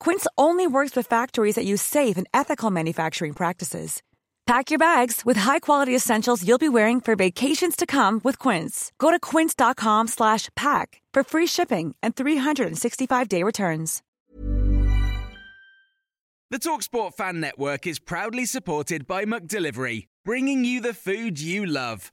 Quince only works with factories that use safe and ethical manufacturing practices. Pack your bags with high-quality essentials you'll be wearing for vacations to come with Quince. Go to quince.com/pack for free shipping and 365-day returns. The Talksport Fan Network is proudly supported by McDelivery, bringing you the food you love.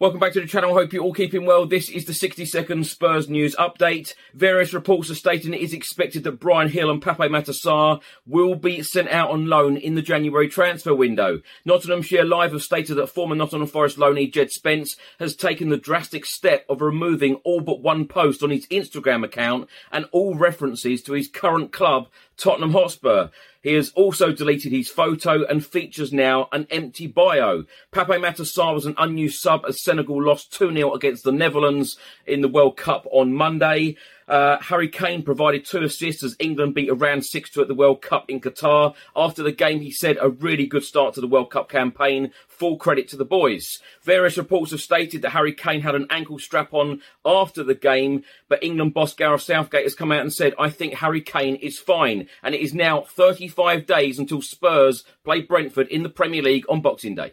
Welcome back to the channel. Hope you're all keeping well. This is the 60 second Spurs news update. Various reports are stating it is expected that Bryan Gil and Pape Matar Sarr will be sent out on loan in the January transfer window. Nottinghamshire Live have stated that former Nottingham Forest loanee Djed Spence has taken the drastic step of removing all but one post on his Instagram account and all references to his current club, Tottenham Hotspur. He has also deleted his photo and features now an empty bio. Pape Matar Sarr was an unused sub as Senegal lost 2-0 against the Netherlands in the World Cup on Monday. Uh, Harry Kane provided two assists as England beat Iran 6-2 at the World Cup in Qatar. After the game, he said, a really good start to the World Cup campaign. Full credit to the boys. Various reports have stated that Harry Kane had an ankle strap on after the game, but England boss Gareth Southgate has come out and said, I think Harry Kane is fine. And it is now 35 days until Spurs play Brentford in the Premier League on Boxing Day.